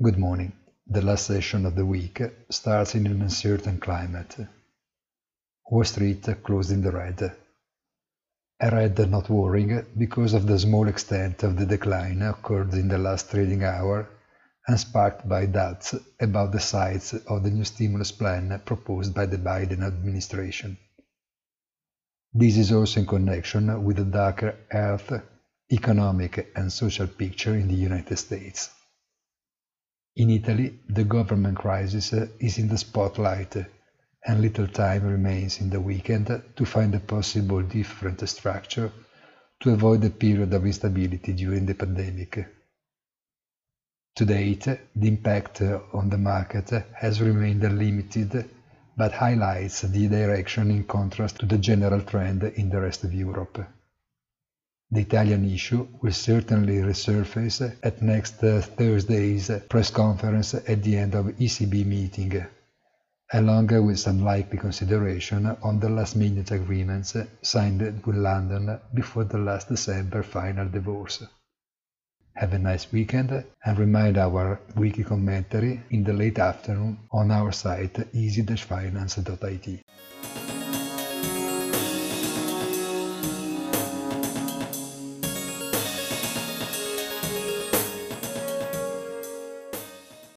Good morning. The last session of the week starts in an uncertain climate. Wall Street closed in the red. A red not worrying because of the small extent of the decline occurred in the last trading hour and sparked by doubts about the size of the new stimulus plan proposed by the Biden administration. This is also in connection with the darker health, economic and social picture in the United States. In Italy, the government crisis is in the spotlight and little time remains in the weekend to find a possible different structure to avoid a period of instability during the pandemic. To date, the impact on the market has remained limited but highlights the direction in contrast to the general trend in the rest of Europe. The Italian issue will certainly resurface at next uh, Thursday's press conference at the end of ECB meeting, along with some likely consideration on the last-minute agreements signed with London before the last December final divorce. Have a nice weekend and remind our weekly commentary in the late afternoon on our site easy-finance.it.